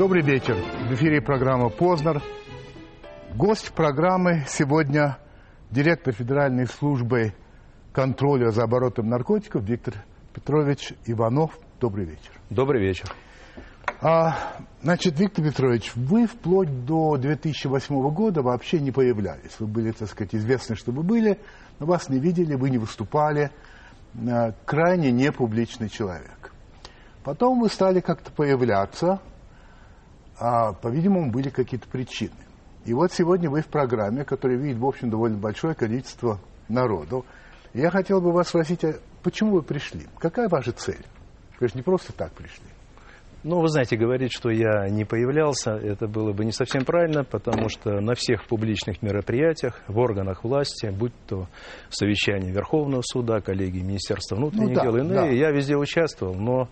Добрый вечер. В эфире программа «Познер». Гость программы сегодня директор Федеральной службы контроля за оборотом наркотиков Виктор Петрович Иванов. Добрый вечер. Добрый вечер. А, значит, Виктор Петрович, вы вплоть до 2008 года вообще не появлялись. Вы были, так сказать, известны, что вы были, но вас не видели, вы не выступали. А, крайне непубличный человек. Потом вы стали как-то появляться, а, по-видимому, были какие-то причины. И вот сегодня вы в программе, которая видит, в общем, довольно большое количество народу. И я хотел бы вас спросить, а почему вы пришли? Какая ваша цель? Вы же не просто так пришли. Ну, вы знаете, говорить, что я не появлялся, это было бы не совсем правильно, потому что на всех публичных мероприятиях, в органах власти, будь то совещание Верховного суда, коллеги Министерства внутренних Ну да, дел, иные, да. я везде участвовал, но,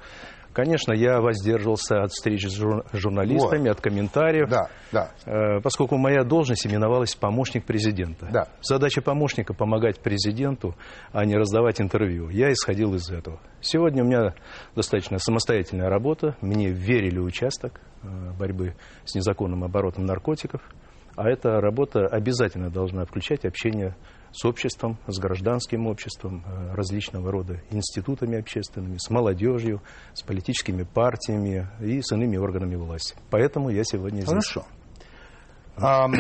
конечно, я воздерживался от встреч с жур- журналистами, от комментариев, Да, да. э, поскольку моя должность именовалась помощник президента. Да. Задача помощника помогать президенту, а не раздавать интервью. Я исходил из этого. Сегодня у меня достаточно самостоятельная работа. Мне верили участок э, борьбы с незаконным оборотом наркотиков. А эта работа обязательно должна включать общение с обществом, с гражданским обществом, э, различного рода институтами общественными, с молодежью, с политическими партиями и с иными органами власти. Поэтому я сегодня здесь. Хорошо. Ам,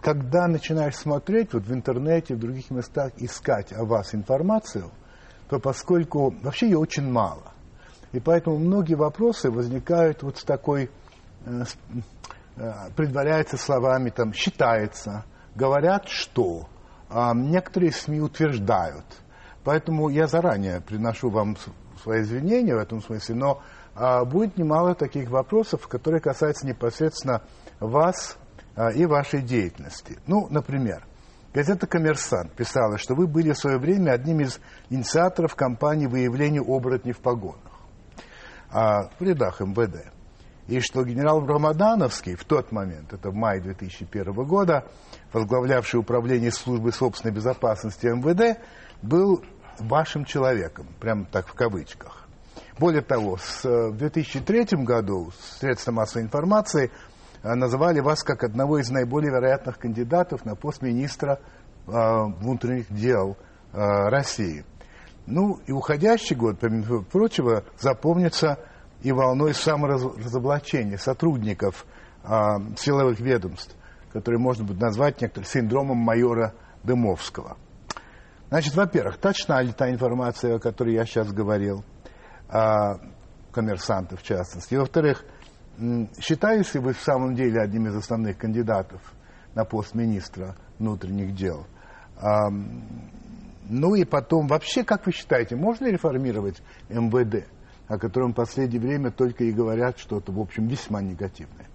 когда начинаешь смотреть вот в интернете, в других местах, искать о вас информацию, то поскольку вообще ее очень мало, и поэтому многие вопросы возникают вот с такой, э, э, предваряются словами, там, считается, говорят, что, а некоторые СМИ утверждают. Поэтому я заранее приношу вам свои извинения в этом смысле, но а, будет немало таких вопросов, которые касаются непосредственно вас а, и вашей деятельности. Ну, например, газета «Коммерсант» писала, что вы были в свое время одним из инициаторов кампании выявления оборотней в погонах в рядах МВД. И что генерал Рамадановский в тот момент, это в мае 2001 года, возглавлявший управление службы собственной безопасности МВД, был вашим человеком, прям так в кавычках. Более того, с, э, в 2003 году средства массовой информации э, называли вас как одного из наиболее вероятных кандидатов на пост министра э, внутренних дел э, России. Ну и уходящий год, помимо прочего, запомнится и волной саморазоблачения сотрудников а, силовых ведомств, которые можно будет назвать некоторым синдромом майора Дымовского. Значит, во-первых, точна ли та информация, о которой я сейчас говорил, а, коммерсанты в частности. Во-вторых, считаете ли вы в самом деле одним из основных кандидатов на пост министра внутренних дел? А, ну и потом, вообще, как вы считаете, можно реформировать МВД, о котором в последнее время только и говорят что-то, в общем, весьма негативное?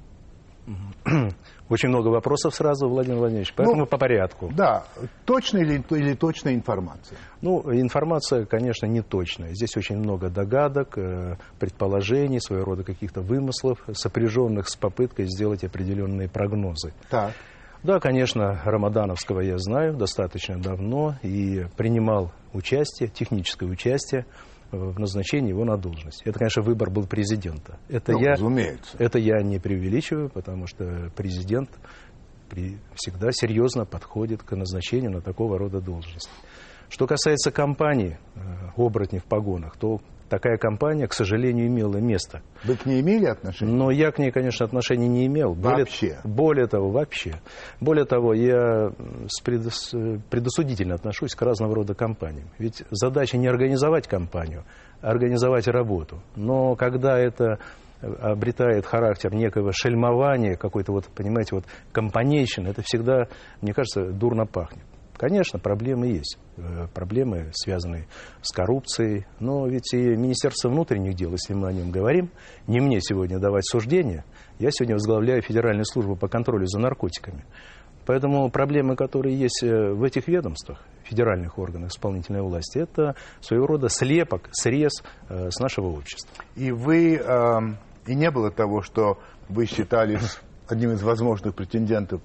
Очень много вопросов сразу, Владимир Владимирович, поэтому Ну, по порядку. Да, точная или, или точная информация? Ну, информация, конечно, не точная. Здесь очень много догадок, э, предположений, своего рода каких-то вымыслов, сопряженных с попыткой сделать определенные прогнозы. Так. Да, конечно, Рамадановского я знаю достаточно давно и принимал участие, техническое участие в назначении его на должность. Это, конечно, выбор был президента. Это Ну, я, разумеется. это я не преувеличиваю, потому что президент при- всегда серьезно подходит к назначению на такого рода должность. Что касается компании э, «Оборотни в погонах», то такая компания, к сожалению, имела место. Вы к ней имели отношение? Но я к ней, конечно, отношения не имел. Более, Вообще? Более того, вообще. Более того, я предос- предосудительно отношусь к разного рода компаниям. Ведь задача не организовать компанию, а организовать работу. Но когда это обретает характер некого шельмования, какой-то вот, понимаете, вот компанейщины, это всегда, мне кажется, дурно пахнет. Конечно, проблемы есть. Э, Проблемы, связанные с коррупцией. Но ведь и Министерство внутренних дел, если мы о нем говорим, не мне сегодня давать суждения. Я сегодня возглавляю Федеральную службу по контролю за наркотиками. Поэтому проблемы, которые есть э, в этих ведомствах, федеральных органах исполнительной власти, это своего рода слепок, срез э, с нашего общества. И вы, эм, и не было того, что вы считались одним из возможных претендентов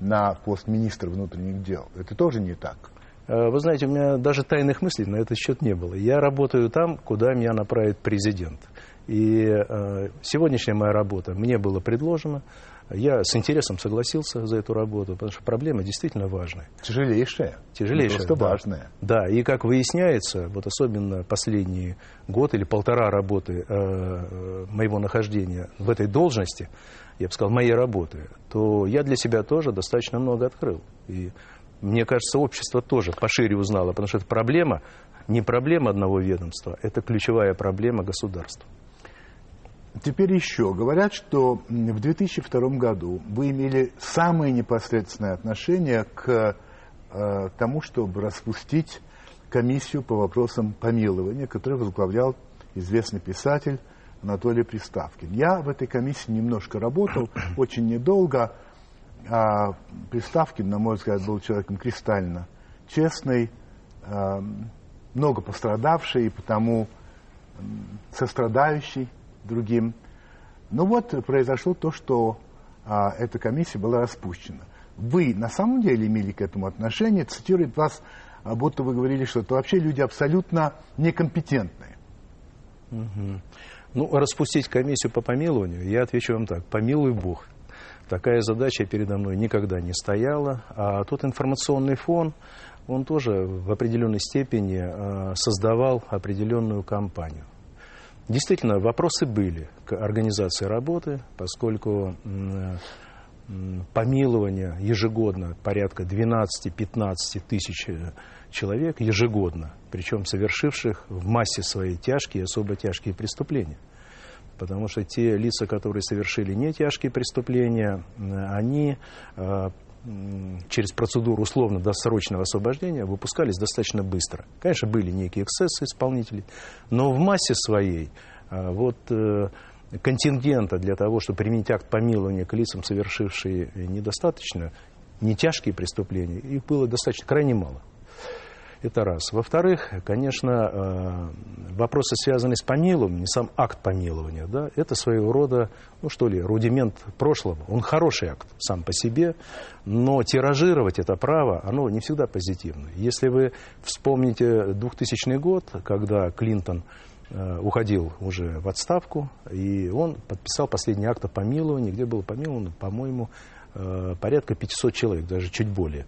на пост министра внутренних дел. Это тоже не так. Э, Вы знаете, у меня даже тайных мыслей на этот счет не было. Я работаю там, куда меня направит президент. И э, сегодняшняя моя работа мне было предложено. Я с интересом согласился за эту работу, потому что проблема действительно важная. Тяжелейшая. Тяжелейшая, Просто да. важная. Да, и как выясняется, вот особенно последний год или полтора работы э, моего нахождения в этой должности, я бы сказал, моей работы, то я для себя тоже достаточно много открыл. И мне кажется, общество тоже пошире узнало, потому что это проблема, не проблема одного ведомства, это ключевая проблема государства. Теперь еще. Говорят, что в 2002 году вы имели самое непосредственное отношение к э, тому, чтобы распустить комиссию по вопросам помилования, которую возглавлял известный писатель Анатолий Приставкин. Я в этой комиссии немножко работал, очень недолго. А Приставкин, на мой взгляд, был человеком кристально честный, э, много пострадавший и потому сострадающий другим. Ну вот произошло то, что а, эта комиссия была распущена. Вы на самом деле имели к этому отношение, цитирует вас, а, будто вы говорили, что это вообще люди абсолютно некомпетентные. Угу. Ну, распустить комиссию по помилованию, я отвечу вам так, помилуй Бог. Такая задача передо мной никогда не стояла. А тот информационный фон, он тоже в определенной степени э, создавал определенную кампанию. Действительно, вопросы были к организации работы, поскольку помилование ежегодно порядка 12-15 тысяч э, человек ежегодно, причем совершивших в массе своей тяжкие и особо тяжкие преступления. Потому что те лица, которые совершили не тяжкие преступления, они э, через процедуру условно-досрочного освобождения выпускались достаточно быстро. Конечно, были некие эксцессы исполнителей, но в массе своей э, вот контингента для того, чтобы применить акт помилования к лицам, совершившие недостаточно, не тяжкие преступления, их было достаточно крайне мало. Это раз. Во-вторых, конечно, э, вопросы, связанные с помилованием, сам акт помилования, да, это своего рода, ну что ли, рудимент прошлого. Он хороший акт сам по себе, но тиражировать это право, оно не всегда позитивно. Если вы вспомните 2000 год, когда Клинтон Э, уходил уже в отставку, и он подписал последний акт о помиловании, где было помиловано, по-моему, э, порядка 500 человек, даже чуть более.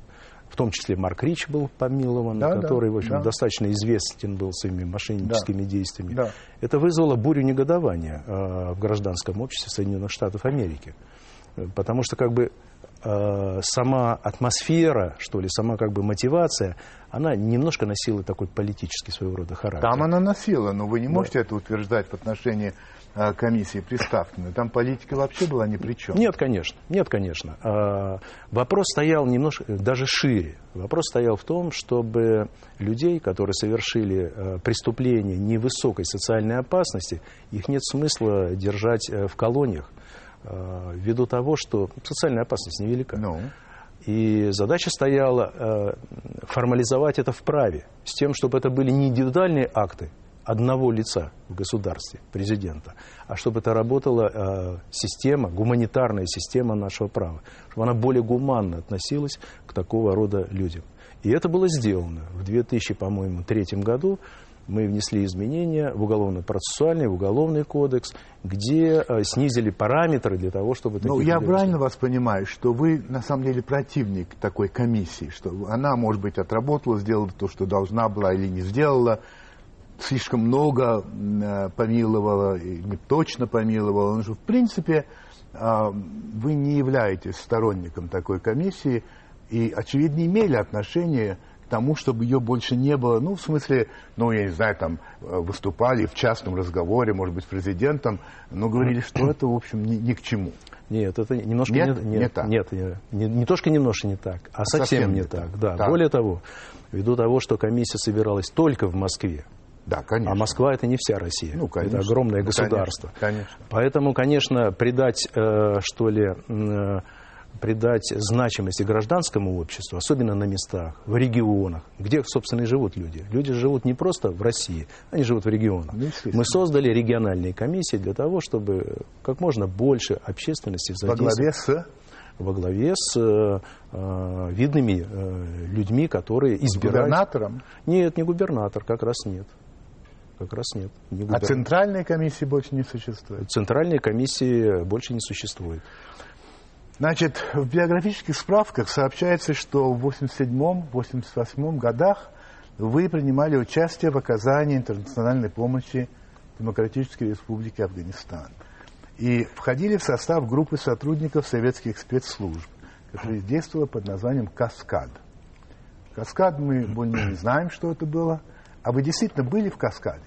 В том числе Марк Рич был помилован, да, который, да, в общем, да. достаточно известен был своими мошенническими да. действиями. Да. Это вызвало бурю негодования э, в гражданском обществе Соединенных Штатов Америки. Потому что как бы Э, сама атмосфера, что ли, сама как бы мотивация, она немножко носила такой политический своего рода характер. Там она носила, но вы не можете да. это утверждать в отношении э, комиссии Приставкина. Там политика вообще была ни при чем. Нет, конечно. Нет, конечно. Э, вопрос стоял немножко даже шире. Вопрос стоял в том, чтобы людей, которые совершили преступления невысокой социальной опасности, их нет смысла держать в колониях Э, ввиду того, что социальная опасность невелика. No. Ну. И задача стояла э, формализовать это в праве, с тем, чтобы это были не индивидуальные акты одного лица в государстве, президента, а чтобы это работала э, система, гуманитарная система нашего права, чтобы она более гуманно относилась к такого рода людям. И это было сделано в 2003 году мы внесли изменения в уголовно-процессуальный, в уголовный кодекс, где э, снизили параметры для того, чтобы... Ну, я правильно вас понимаю, что вы на самом деле противник такой комиссии, что она, может быть, отработала, сделала то, что должна была или не сделала, слишком много э, помиловала, не точно помиловала. Но, в принципе, э, вы не являетесь сторонником такой комиссии и, очевидно, имели отношение тому, чтобы ее больше не было, ну, в смысле, ну, я не знаю, там, э, выступали в частном разговоре, может быть, с президентом, но говорили, что это, в общем, ни, ни к чему. Нет, это немножко нет, не, нет, не так. Нет, не, не то, что немножко не так, а совсем, совсем не так. так. Да. Так. Более того, ввиду того, что комиссия собиралась только в Москве, да, конечно. А Москва это не вся Россия. Ну, конечно. Это огромное государство. Конечно, конечно. Поэтому, конечно, придать, э, что ли, э, придать значимости гражданскому обществу, особенно на местах, в регионах, где, собственно, и живут люди. Люди живут не просто в России, они живут в регионах. Ну, Мы создали региональные комиссии для того, чтобы как можно больше общественности Во главе с во главе с э, э, видными э, людьми, которые избирают... Губернатором? Нет, не губернатор, как раз нет. Как раз нет. Не а центральной комиссии больше не существует? Центральной комиссии больше не существует. Значит, в биографических справках сообщается, что в 87-88 годах вы принимали участие в оказании интернациональной помощи Демократической Республике Афганистан и входили в состав группы сотрудников советских спецслужб, которая действовала под названием «Каскад». «Каскад» мы более не знаем, что это было. А вы действительно были в «Каскаде»?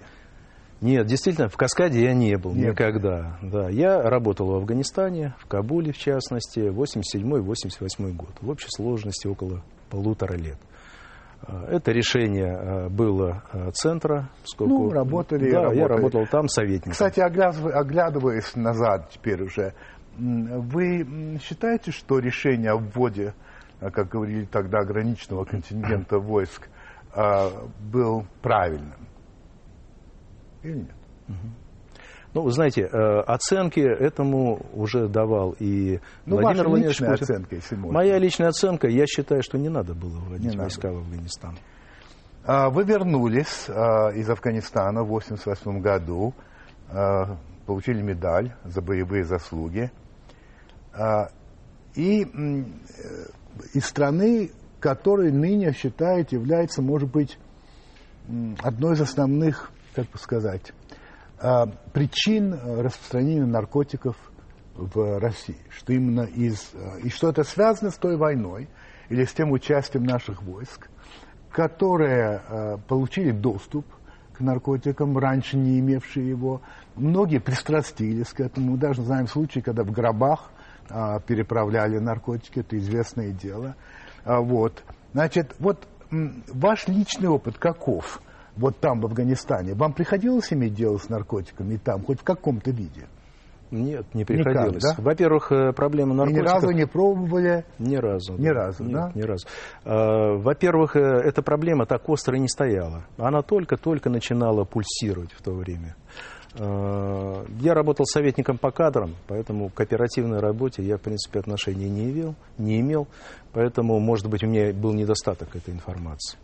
Нет, действительно, в Каскаде я не был Нет. никогда. Да, я работал в Афганистане, в Кабуле в частности, 87-88 год. В общей сложности около полутора лет. А, это решение а, было а, центра. Поскольку, ну, работали. Да, работали. я работал там советником. Кстати, оглядываясь назад теперь уже, вы считаете, что решение о вводе, как говорили тогда, ограниченного контингента войск был правильным? Или нет? Ну, вы знаете, э, оценки этому уже давал и ну, Владимир Владимирович Путин. оценка, если можно. Моя личная оценка, я считаю, что не надо было вводить не войска надо. в Афганистан. А, вы вернулись а, из Афганистана в 1988 году, а, получили медаль за боевые заслуги. И из страны, которая ныне считает, является, может быть, одной из основных, как бы сказать, а, причин распространения наркотиков в России, что именно из э, и что это связано с той войной или с тем участием наших войск, которые э, получили доступ к наркотикам, раньше не имевшие его. Многие пристрастились к этому. Мы даже знаем случаи, когда в гробах а, переправляли наркотики, это известное дело. А, вот. Значит, вот ваш личный опыт каков? вот там, в Афганистане, вам приходилось иметь дело с наркотиками там, хоть в каком-то виде? Нет, не приходилось. Никак, да? Во-первых, э, проблема наркотиков... И ни разу не пробовали? Ни разу. Ни да. разу, Нет, да? Ни разу. А, во-первых, э, эта проблема так остро не стояла. Она только-только начинала пульсировать в то время. А, я работал советником по кадрам, поэтому к оперативной работе я, в принципе, отношения не имел, не имел. Поэтому, может быть, у меня был недостаток этой информации.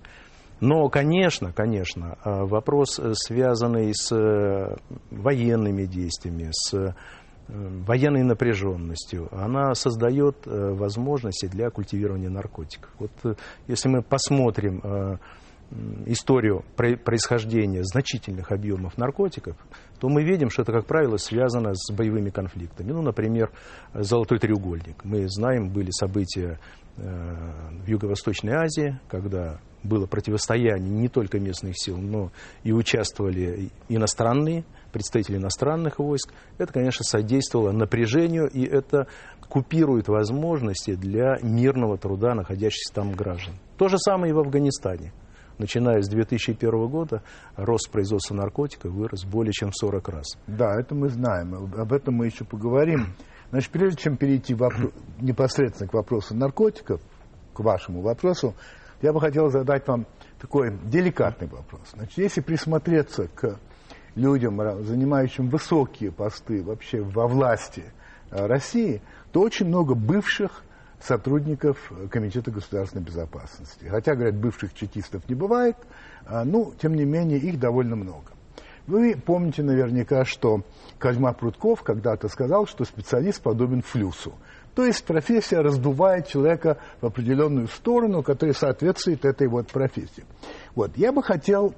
Но, конечно, конечно, э, вопрос, э, связанный с э, военными действиями, с военной напряженностью, она создает возможности для культивирования наркотиков. Вот если мы посмотрим историю происхождения значительных объемов наркотиков, то мы видим, что это, как правило, связано с боевыми конфликтами. Ну, например, «Золотой треугольник». Мы знаем, были события в Юго-Восточной Азии, когда было противостояние не только местных сил, но и участвовали иностранные, представители иностранных войск, это, конечно, содействовало напряжению, и это купирует возможности для мирного труда находящихся там граждан. То же самое и в Афганистане. Начиная с 2001 года рост производства наркотиков вырос более чем в 40 раз. Да, это мы знаем. Об этом мы еще поговорим. Значит, прежде чем перейти вопро- непосредственно к вопросу наркотиков, к вашему вопросу, я бы хотел задать вам такой деликатный вопрос. Значит, если присмотреться к людям, занимающим высокие посты вообще во власти э, России, то очень много бывших сотрудников Комитета государственной безопасности. Хотя, говорят, бывших чекистов не бывает, а, ну, тем не менее, их довольно много. Вы помните наверняка, что Козьма Прутков когда-то сказал, что специалист подобен флюсу. То есть профессия раздувает человека в определенную сторону, которая соответствует этой вот профессии. Вот. Я бы хотел,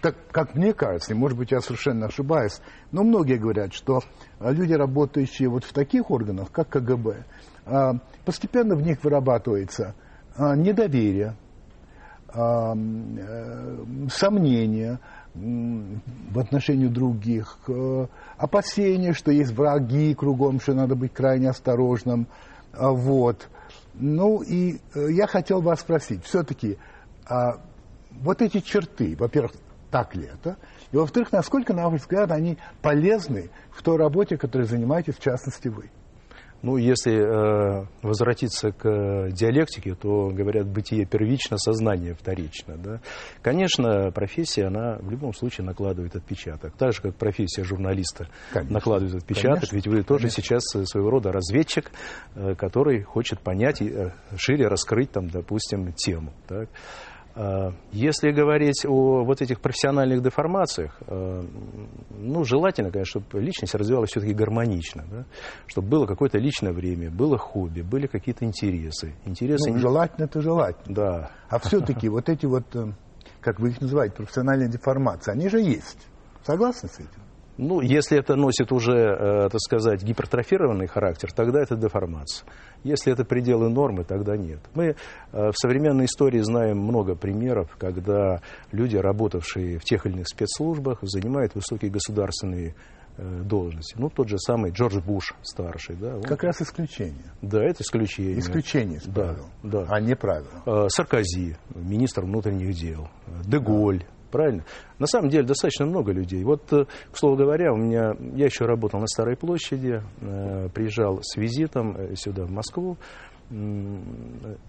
так, как мне кажется, может быть я совершенно ошибаюсь, но многие говорят, что люди, работающие вот в таких органах, как КГБ, а, постепенно в них вырабатывается а, недоверие, а, э, сомнения, в отношении других, опасения, что есть враги кругом, что надо быть крайне осторожным. А, вот. Ну и э, я хотел вас спросить, все-таки а, вот эти черты, во-первых, так ли это? И во-вторых, насколько, на ваш взгляд, они полезны в той работе, которой занимаетесь, в частности, вы? Ну, если э, возвратиться к э, диалектике, то, говорят, бытие первично, сознание вторично. Да? Конечно, профессия, она в любом случае накладывает отпечаток. Так же, как профессия журналиста Конечно. накладывает отпечаток. Конечно. Ведь вы тоже Конечно. сейчас э, своего рода разведчик, э, который хочет понять и шире раскрыть, там, допустим, тему. Так? Э, если говорить о вот этих профессиональных деформациях, э, ну, желательно, конечно, чтобы личность развивалась все-таки гармонично, да? чтобы было какое-то личное время, было хобби, были какие-то интересы. интересы ну, не... Желательно это желательно. Да. А все-таки вот эти вот, э, как вы их называете, профессиональные деформации, они же есть. Согласны с этим? Ну, если это носит уже, э, так сказать, гипертрофированный характер, тогда это деформация. Если это пределы нормы, тогда нет. Мы э, в современной истории знаем много примеров, когда люди, работавшие в тех или иных спецслужбах, занимают высокие государственные э, должности. Ну, тот же самый Джордж Буш старший. Да, он... Как раз исключение. Да, это исключение. Исключение из правил, да, да. а не правило. Саркози, министр внутренних дел, Деголь, правильно? На самом деле достаточно много людей. Вот, э, к слову говоря, у меня, я еще работал на Старой площади, э, приезжал с визитом э, сюда, в Москву,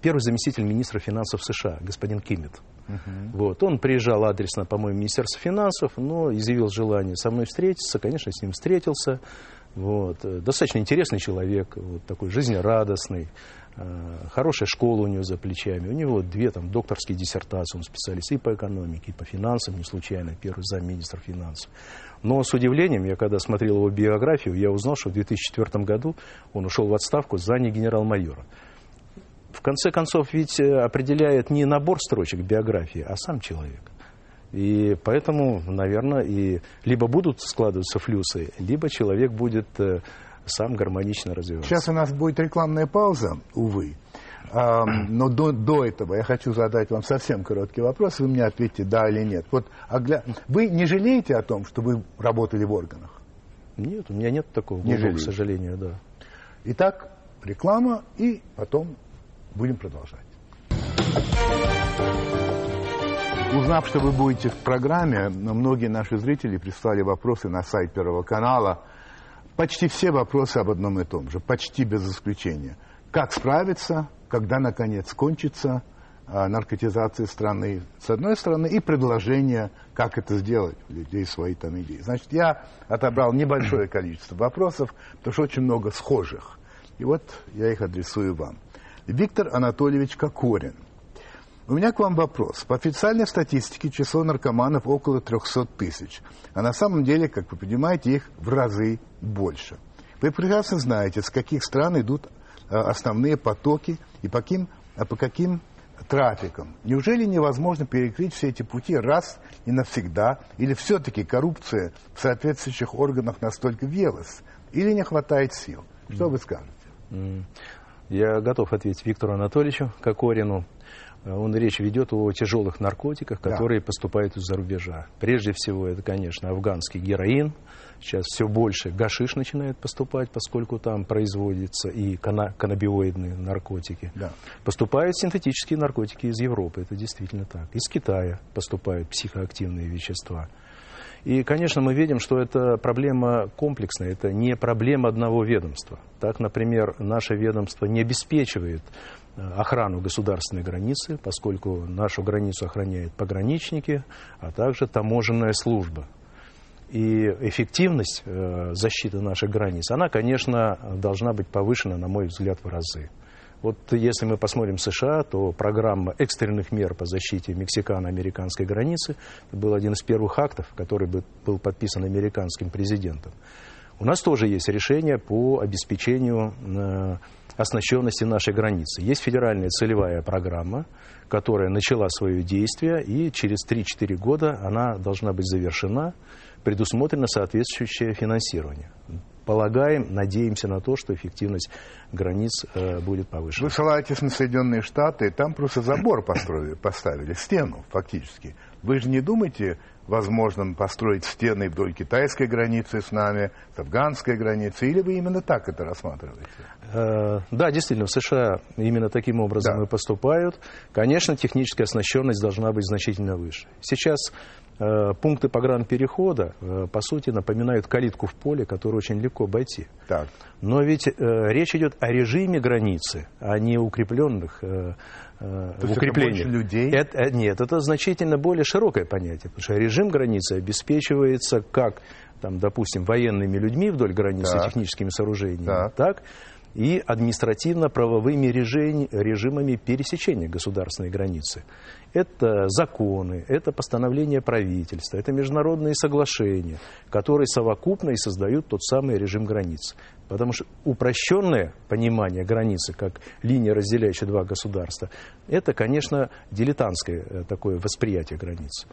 первый заместитель министра финансов США, господин Киммит. Uh-huh. Вот. Он приезжал адресно, по-моему, в Министерство финансов, но изъявил желание со мной встретиться, конечно, с ним встретился. Вот. Достаточно интересный человек, вот такой жизнерадостный. Э, хорошая школа у него за плечами. У него две там докторские диссертации, он специалист и по экономике, и по финансам, не случайно, первый замминистра финансов. Но с удивлением, я когда смотрел его биографию, я узнал, что в 2004 году он ушел в отставку за не генерал-майора. В конце концов, ведь э, определяет не набор строчек биографии, а сам человек. И поэтому, наверное, и либо будут складываться флюсы, либо человек будет э, сам гармонично развиваться. Сейчас у нас будет рекламная пауза, увы. А, но до, до этого я хочу задать вам совсем короткий вопрос, вы мне ответите да или нет. Вот, огля... Вы не жалеете о том, что вы работали в органах? Нет, у меня нет такого, не глубокого, к сожалению, да. Итак, реклама, и потом будем продолжать. Узнав, что вы будете в программе, многие наши зрители прислали вопросы на сайт Первого канала – почти все вопросы об одном и том же, почти без исключения. Как справиться, когда, наконец, кончится а, наркотизация страны, с одной стороны, и предложение, как это сделать, у людей свои там идеи. Значит, я отобрал небольшое количество вопросов, потому что очень много схожих. И вот я их адресую вам. Виктор Анатольевич Кокорин – у меня к вам вопрос. По официальной статистике число наркоманов около 300 тысяч. А на самом деле, как вы понимаете, их в разы больше. Вы прекрасно знаете, с каких стран идут э, основные потоки и по каким, а по каким трафикам. Неужели невозможно перекрыть все эти пути раз и навсегда? Или все-таки коррупция в соответствующих органах настолько велась? Или не хватает сил? Что вы скажете? Я готов ответить Виктору Анатольевичу Кокорину. Он речь ведет о тяжелых наркотиках, которые да. поступают из-за рубежа. Прежде всего, это, конечно, афганский героин. Сейчас все больше гашиш начинает поступать, поскольку там производятся и каннабиоидные наркотики. Да. Поступают синтетические наркотики из Европы, это действительно так. Из Китая поступают психоактивные вещества. И, конечно, мы видим, что это проблема комплексная, это не проблема одного ведомства. Так, например, наше ведомство не обеспечивает Э, охрану государственной границы, поскольку нашу границу охраняют пограничники, а также таможенная служба. И эффективность э, защиты наших границ, она, конечно, должна быть повышена, на мой взгляд, в разы. Вот если мы посмотрим США, то программа экстренных мер по защите мексикано-американской границы был один из первых актов, который был подписан американским президентом. У нас тоже есть решение по обеспечению э, оснащенности нашей границы. Есть федеральная целевая программа, которая начала свое действие, и через 3-4 года она должна быть завершена, предусмотрено соответствующее финансирование. Полагаем, надеемся на то, что эффективность границ э, будет повышена. Вы ссылаетесь на Соединенные Штаты, там просто забор построили, поставили, стену фактически. Вы же не думаете возможным построить стены вдоль китайской границы с нами, с афганской границы, или вы именно так это рассматриваете? Э, да, действительно, в США именно таким образом да. и поступают. Конечно, техническая оснащенность должна быть значительно выше. Сейчас пункты погранперехода, э, по сути, напоминают калитку в поле, которую очень легко обойти. Так. Но ведь э, речь идет о режиме границы, а не укрепленных э, э, укреплениях. Это людей? Это, э, нет, это значительно более широкое понятие, потому что режим границы обеспечивается как, там, допустим, военными людьми вдоль границы, так. техническими сооружениями, так. так и административно-правовыми режимами пересечения государственной границы. Это законы, это постановления правительства, это международные соглашения, которые совокупно и создают тот самый режим границ. Потому что упрощенное понимание границы, как линия, разделяющая два государства, это, конечно, дилетантское э, такое восприятие границ.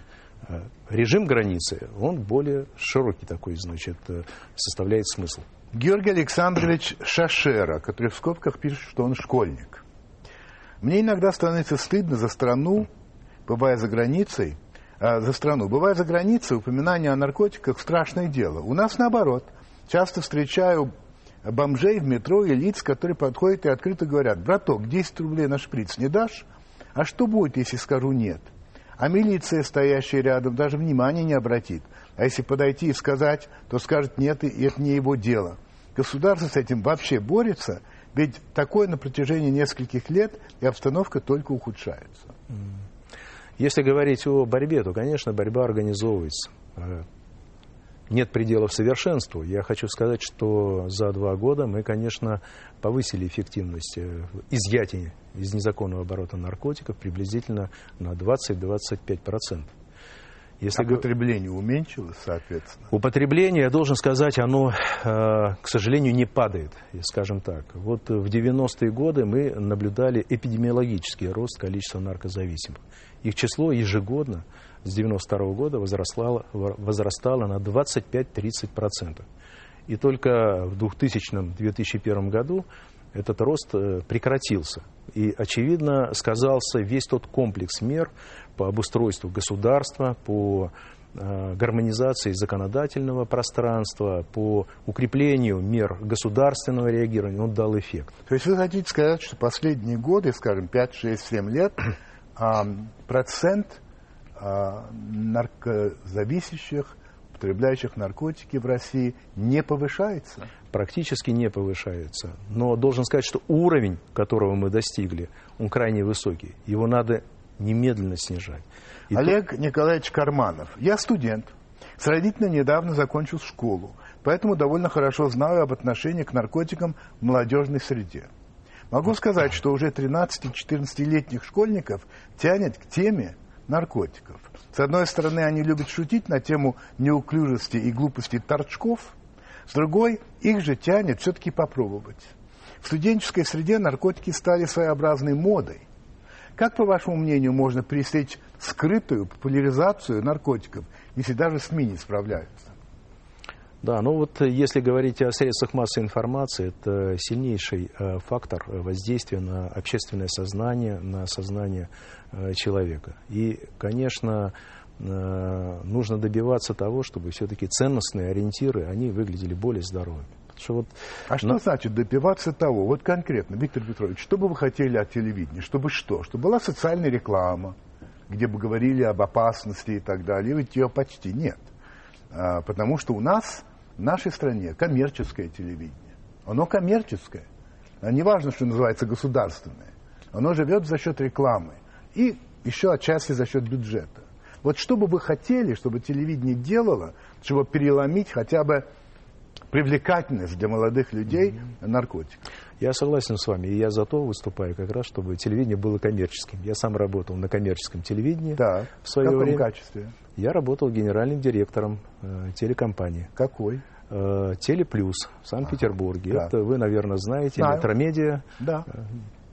Э, режим границы, он более широкий такой, значит, э, составляет смысл. Георгий Александрович Шашера, который в скобках пишет, что он школьник. Мне иногда становится стыдно за страну, бывая за границей, э, за страну. Бывая за границей, упоминание о наркотиках – страшное дело. У нас наоборот. Часто встречаю бомжей в метро и лиц, которые подходят и открыто говорят, браток, 10 рублей на шприц не дашь? А что будет, если скажу нет? А милиция, стоящая рядом, даже внимания не обратит. А если подойти и сказать, то скажет нет, и это не его дело. Государство с этим вообще борется, ведь такое на протяжении нескольких лет, и обстановка только ухудшается. Если говорить о борьбе, то, конечно, борьба организовывается. Э, нет пределов совершенству. Я хочу сказать, что за два года мы, конечно, повысили эффективность э, изъятия из незаконного оборота наркотиков приблизительно на 20-25%. Если а употребление уменьшилось, соответственно? Употребление, я должен сказать, оно, э, к сожалению, не падает, скажем так. Вот в 90-е годы мы наблюдали эпидемиологический рост количества наркозависимых. Их число ежегодно с 92 года возрастало, возрастало на 25-30%. И только в 2000-2001 году этот рост э, прекратился. И, очевидно, сказался весь тот комплекс мер по обустройству государства, по э, гармонизации законодательного пространства, по укреплению мер государственного реагирования, он дал эффект. То есть вы хотите сказать, что последние годы, скажем, 5, 6, 7 лет, процент а, наркозависящих, употребляющих наркотики в России не повышается? Практически не повышается. Но должен сказать, что уровень, которого мы достигли, он крайне высокий. Его надо немедленно снижать. И Олег то... Николаевич Карманов. Я студент. Сравнительно недавно закончил школу, поэтому довольно хорошо знаю об отношении к наркотикам в молодежной среде. Могу сказать, что уже 13-14-летних школьников тянет к теме наркотиков. С одной стороны, они любят шутить на тему неуклюжести и глупости торчков, с другой, их же тянет все-таки попробовать. В студенческой среде наркотики стали своеобразной модой. Как, по вашему мнению, можно пресечь скрытую популяризацию наркотиков, если даже СМИ не справляются? Да, ну вот э, если говорить о средствах массовой информации, это сильнейший э, фактор воздействия на общественное сознание, на сознание э, человека. И, конечно, нужно добиваться того, чтобы все-таки ценностные ориентиры, они выглядели более здоровыми. Что вот а что на... значит добиваться того? Вот конкретно, Виктор Петрович, что бы вы хотели от телевидения? Чтобы что? Чтобы была социальная реклама, где бы говорили об опасности и так далее. Ведь ее почти нет. А, потому что у нас в нашей стране коммерческое телевидение. Оно коммерческое. А не важно, что называется государственное. Оно живет за счет рекламы. И еще отчасти за счет бюджета. Вот что бы вы хотели, чтобы телевидение делало, чтобы переломить хотя бы привлекательность для молодых людей mm-hmm. наркотиков? Я согласен с вами, и я за то выступаю как раз, чтобы телевидение было коммерческим. Я сам работал на коммерческом телевидении да. в свое в каком время. качестве? Я работал генеральным директором э, телекомпании. Какой? Э, Телеплюс в Санкт-Петербурге. Да. Это вы, наверное, знаете, Знаю. Метромедиа. Да. Э,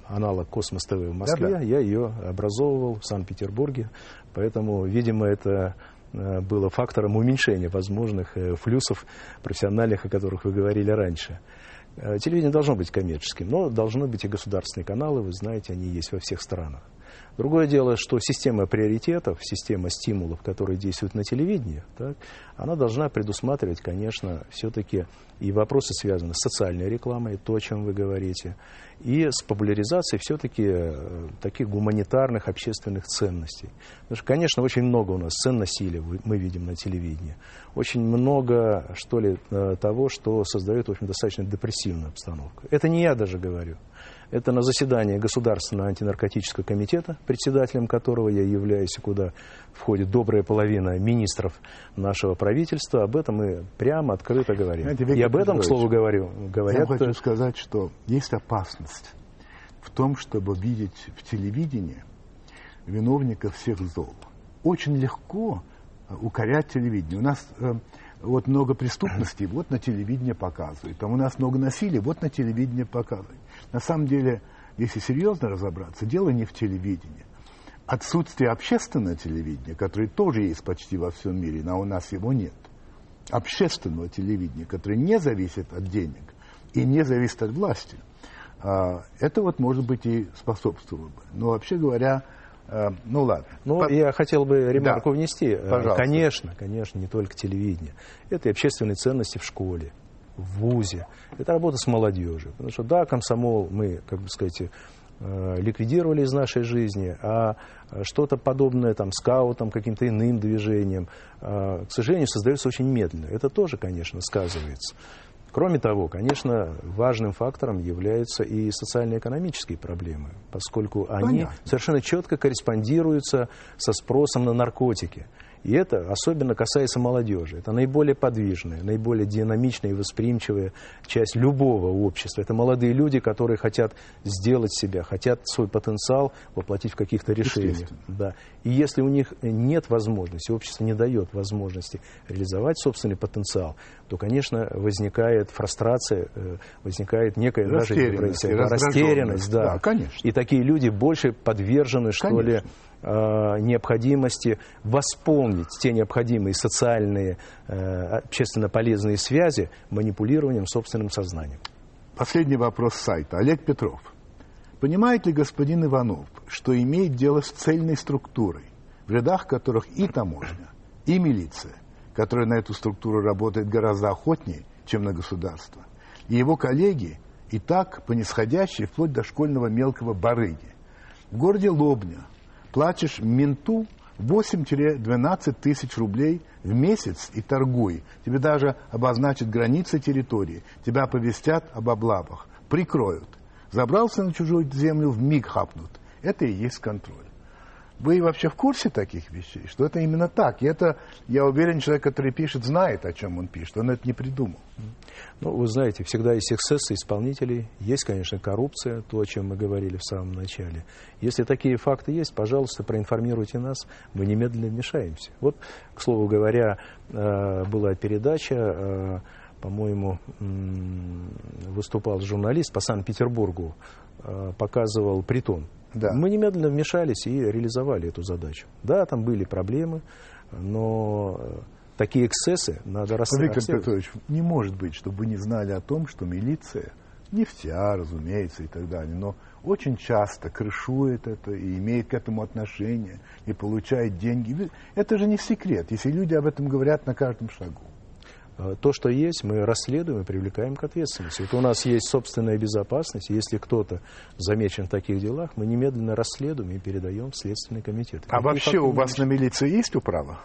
аналог Космос ТВ в Москве. Да, да. Я ее образовывал в Санкт-Петербурге. Поэтому, видимо, это было фактором уменьшения возможных э, флюсов профессиональных, о которых вы говорили раньше. Э, телевидение должно быть коммерческим, но должны быть и государственные каналы, вы знаете, они есть во всех странах. Другое дело, что система приоритетов, система стимулов, которые действуют на телевидении, так, она должна предусматривать, конечно, все-таки и вопросы, связанные с социальной рекламой, то, о чем вы говорите, и с популяризацией все-таки э, таких гуманитарных общественных ценностей. Потому что, конечно, очень много у нас цен насилия мы видим на телевидении. Очень много, что ли, э, того, что создает, в общем, достаточно депрессивную обстановку. Это не я даже говорю. Это на заседании Государственного антинаркотического комитета, председателем которого я являюсь, и куда входит добрая половина министров нашего правительства. Об этом мы прямо, открыто говорим. Знаете, и об этом, к слову, говорю, говорят... Я хочу сказать, что есть опасность в том, чтобы видеть в телевидении виновника всех зол. Очень легко укорять телевидение. У нас э, вот много преступностей, вот на телевидении показывают. Там у нас много насилия, вот на телевидении показывают. На самом деле, если серьезно разобраться, дело не в телевидении. Отсутствие общественного телевидения, которое тоже есть почти во всем мире, но у нас его нет. Общественного телевидения, которое не зависит от денег и не зависит от власти. А, это вот, может быть, и способствовало бы. Но вообще говоря, ну ладно. Ну, По... я хотел бы ремарку да. внести. Э, Пожалуйста. Конечно, конечно, не только телевидение. Это и общественные ценности в школе, в ВУЗе. Это работа с молодежью. Потому что, да, комсомол мы, как бы сказать, э, ликвидировали из нашей жизни, а что-то подобное там, скаутам, каким-то иным движением, к сожалению, создается очень медленно. Это тоже, конечно, сказывается. Кроме того, конечно, важным фактором являются и социально-экономические проблемы, поскольку они Понятно. совершенно четко корреспондируются со спросом на наркотики. И это особенно касается молодежи. Это наиболее подвижная, наиболее динамичная и восприимчивая часть любого общества. Это молодые люди, которые хотят сделать себя, хотят свой потенциал воплотить в каких-то решениях. Да. И если у них нет возможности, общество не дает возможности реализовать собственный потенциал, то, конечно, возникает фрустрация, э, возникает некая даже растерянность. Да. да, конечно. И такие люди больше подвержены, что конечно. ли, необходимости восполнить те необходимые социальные, э, общественно полезные связи манипулированием собственным сознанием. Последний вопрос сайта. Олег Петров. Понимает ли господин Иванов, что имеет дело с цельной структурой, в рядах которых и таможня, и милиция, которая на эту структуру работает гораздо охотнее, чем на государство, и его коллеги и так по нисходящей вплоть до школьного мелкого барыги. В городе Лобня платишь менту 8-12 тысяч рублей в месяц и торгуй. Тебе даже обозначат границы территории, тебя оповестят об облапах, прикроют. Забрался на чужую землю, в миг хапнут. Это и есть контроль. Вы вообще в курсе таких вещей, что это именно так? И это, я уверен, человек, который пишет, знает, о чем он пишет. Он это не придумал. Ну, вы знаете, всегда есть эксцессы исполнителей, есть, конечно, коррупция, то, о чем мы говорили в самом начале. Если такие факты есть, пожалуйста, проинформируйте нас, мы немедленно вмешаемся. Вот, к слову говоря, э, была передача, э, по-моему, выступал журналист по Санкт-Петербургу, э, показывал притон да. Мы немедленно вмешались и реализовали эту задачу. Да, там были проблемы, но э, такие эксцессы надо расследовать. Виктор Петрович, не может быть, чтобы вы не знали о том, что милиция, не вся, разумеется, и так далее, но очень часто крышует это и имеет к этому отношение, и получает деньги. Это же не секрет, если люди об этом говорят на каждом шагу. Э, то, что есть, мы расследуем и привлекаем к ответственности. Вот у нас есть собственная безопасность. Если кто-то замечен в таких делах, мы немедленно расследуем и передаем в Следственный комитет. А Какие вообще у вас на милиции есть управа?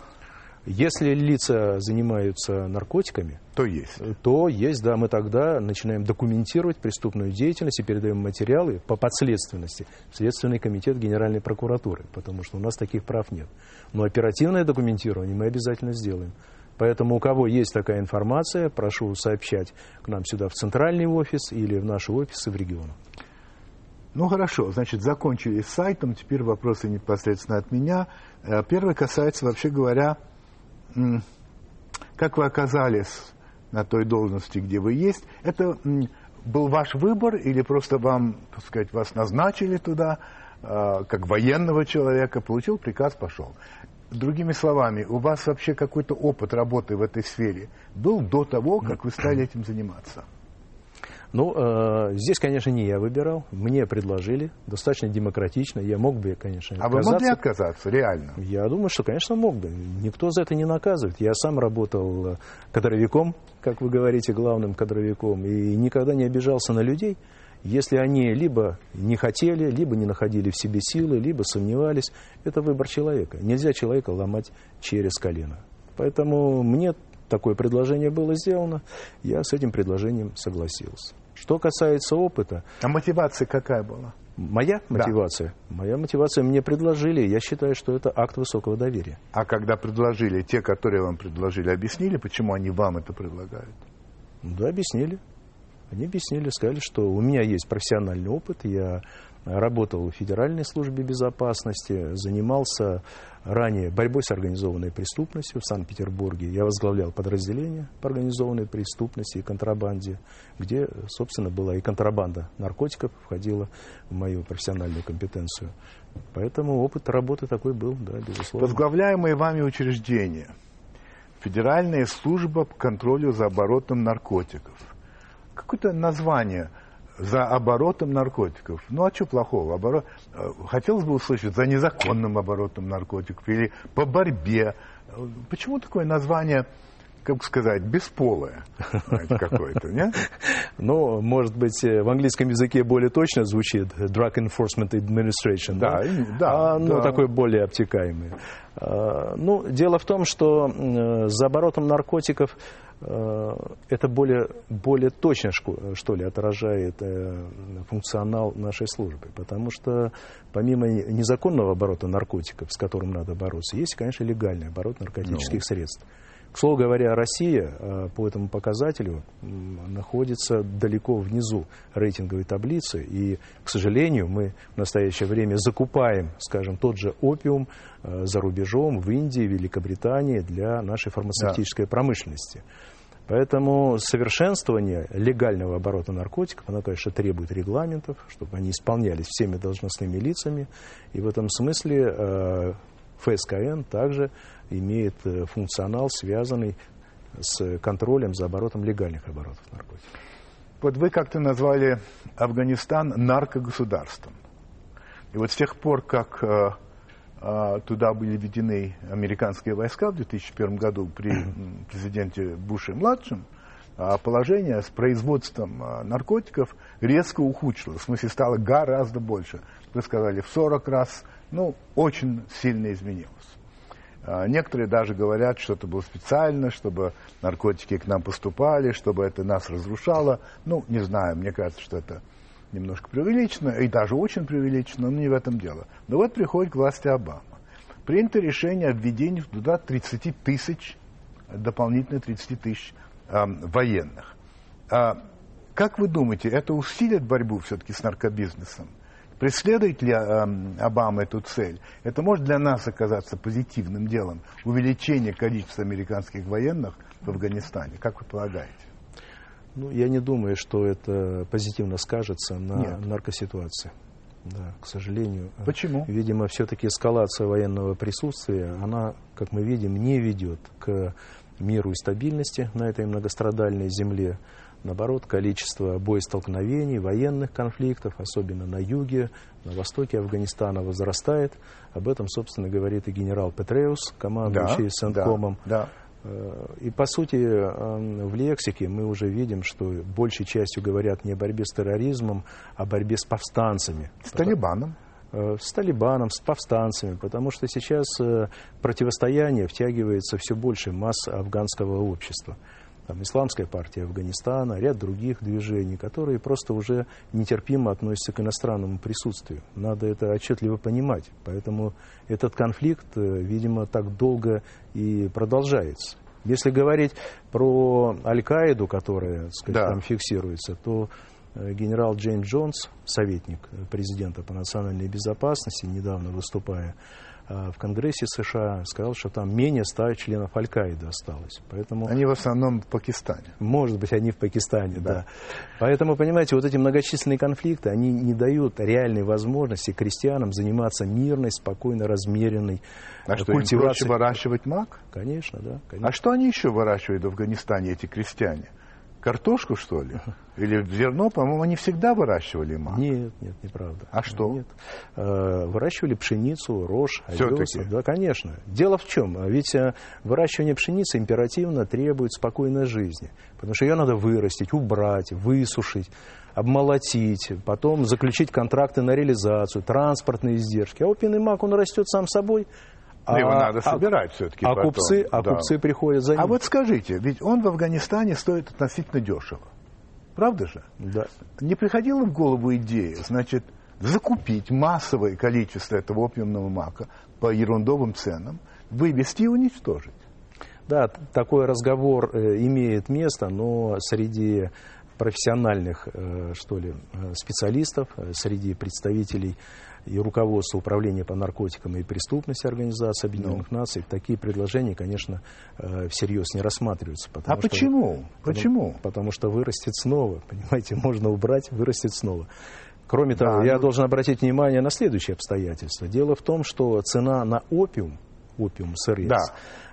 Если лица занимаются наркотиками, то есть. То есть, да, мы тогда начинаем документировать преступную деятельность и передаем материалы по подследственности в Следственный комитет Генеральной прокуратуры, потому что у нас таких прав нет. Но оперативное документирование мы обязательно сделаем. Поэтому у кого есть такая информация, прошу сообщать к нам сюда в центральный офис или в наши офисы в регионах. Ну хорошо, значит, закончили с сайтом, теперь вопросы непосредственно от меня. Э, первый касается, вообще говоря, как вы оказались на той должности, где вы есть. Это был ваш выбор или просто вам, так сказать, вас назначили туда, э, как военного человека, получил приказ, пошел. Другими словами, у вас вообще какой-то опыт работы в этой сфере был до того, как вы стали этим заниматься? Ну, э, здесь, конечно, не я выбирал. Мне предложили, достаточно демократично. Я мог бы, конечно, отказаться. А вы могли отказаться, реально? Я думаю, что, конечно, мог бы. Никто за это не наказывает. Я сам работал э, кадровиком, как вы говорите, главным кадровиком, и никогда не обижался на людей если они либо не хотели, либо не находили в себе силы, либо сомневались, это выбор человека. Нельзя человека ломать через колено. Поэтому мне такое предложение было сделано, я с этим предложением согласился. Что касается опыта... А мотивация какая была? Моя мотивация? Да. Моя мотивация мне предложили. Я считаю, что это акт высокого доверия. А когда предложили, те, которые вам предложили, объяснили, почему они вам это предлагают? Да, объяснили. Они объяснили, сказали, что у меня есть профессиональный опыт, я работал в Федеральной службе безопасности, занимался ранее борьбой с организованной преступностью в Санкт-Петербурге. Я возглавлял подразделение по организованной преступности и контрабанде, где, собственно, была и контрабанда наркотиков, входила в мою профессиональную компетенцию. Поэтому опыт работы такой был, да, безусловно. Возглавляемые вами учреждения, Федеральная служба по контролю за оборотом наркотиков. Какое-то название – за оборотом наркотиков. Ну а что плохого? Оборот... Э, хотелось бы услышать за незаконным оборотом наркотиков или по борьбе. Почему такое название как сказать, бесполое какое-то, нет? Ну, может быть, э, в английском языке более точно звучит Drug Enforcement Administration, да? Да, а, Ну, да. такой более обтекаемый. А, ну, дело в том, что за оборотом наркотиков Э, это более, более точно, что ли, отражает э, функционал нашей службы. Потому что помимо незаконного оборота наркотиков, с которым надо бороться, есть, конечно, легальный оборот наркотических ну. средств. К слову говоря, Россия э, по этому показателю находится далеко внизу рейтинговой таблицы. И, к сожалению, мы в настоящее время закупаем, скажем, тот же опиум за рубежом в Индии, Великобритании для нашей фармацевтической да. промышленности. Поэтому совершенствование легального оборота наркотиков, оно, конечно, требует регламентов, чтобы они исполнялись всеми должностными лицами. И в этом смысле э, ФСКН также имеет э, функционал, связанный с контролем за оборотом легальных оборотов наркотиков. Вот вы как-то назвали Афганистан наркогосударством. И вот с тех пор, как э, а, туда были введены американские войска в 2001 году при президенте Буше-младшем, а положение с производством а, наркотиков резко ухудшилось. В смысле, стало гораздо больше. Вы сказали, в 40 раз, ну, очень сильно изменилось. Некоторые даже говорят, что это было специально, чтобы наркотики к нам поступали, чтобы это нас разрушало. Ну, не знаю, мне кажется, что это немножко преувеличено, и даже очень преувеличено, но не в этом дело. Но вот приходит к власти Обама. Принято решение о введении туда 30 тысяч, дополнительно 30 тысяч э, военных. А, как вы думаете, это усилит борьбу все-таки с наркобизнесом? Преследует ли э, Обама эту цель? Это может для нас оказаться позитивным делом, увеличение количества американских военных в Афганистане? Как вы полагаете? Ну, я не думаю, что это позитивно скажется на Нет. наркоситуации. Да, к сожалению. Почему? Видимо, все-таки эскалация военного присутствия, она, как мы видим, не ведет к миру и стабильности на этой многострадальной земле. Наоборот, количество боестолкновений, военных конфликтов, особенно на юге, на востоке Афганистана, возрастает. Об этом, собственно, говорит и генерал Петреус, командующий да, Сенткомом. Да, да. Э, и, по сути, эм, в лексике мы уже видим, что большей частью говорят не о борьбе с терроризмом, а о борьбе с повстанцами. С Талибаном? Э, с Талибаном, с повстанцами, потому что сейчас э, противостояние втягивается все больше масс афганского общества там, Исламская партия Афганистана, ряд других движений, которые просто уже нетерпимо относятся к иностранному присутствию. Надо это отчетливо понимать. Поэтому этот конфликт, э, видимо, так долго и продолжается. Если говорить про Аль-Каиду, которая сказать, да. там фиксируется, то э, генерал Джеймс Джонс, советник президента по национальной безопасности, недавно выступая в Конгрессе США сказал, что там менее ста членов Аль-Каиды осталось. Поэтому, они в основном в Пакистане. Может быть, они в Пакистане, да. да. Поэтому, понимаете, вот эти многочисленные конфликты, они не дают реальной возможности крестьянам заниматься мирной, спокойно размеренной а что, культивацией. Им выращивать мак? Конечно, да. Конечно. А что они еще выращивают в Афганистане, эти крестьяне? Картошку, что ли? Или зерно, по-моему, они всегда выращивали мак? Нет, нет, неправда. А что? Нет. Э, выращивали пшеницу, рожь, овес. Да, конечно. Дело в чем? Ведь э, выращивание пшеницы императивно требует спокойной жизни. Потому что ее надо вырастить, убрать, высушить обмолотить, потом заключить контракты на реализацию, транспортные издержки. А опийный мак, он растет сам собой, а, его надо а собирать а, все-таки. А, купцы, а да. купцы приходят за а ним. А вот скажите, ведь он в Афганистане стоит относительно дешево. Правда же? Да. Не приходила в голову идея, значит, закупить массовое количество этого опиумного мака по ерундовым ценам, вывести и уничтожить. Да, такой разговор э, имеет место, но среди профессиональных, э, что ли, э, специалистов, среди представителей и руководства Управления по наркотикам и преступности Организации Объединенных Ну. Наций, такие предложения, конечно, э, всерьез не рассматриваются. А потому что- почему? Почему? Потому, потому что вырастет снова. Понимаете, можно убрать, вырастет снова. Кроме того, Да, я ну- должен обратить внимание на следующее обстоятельство. Дело в том, что цена на опиум, опиум сырец, Да.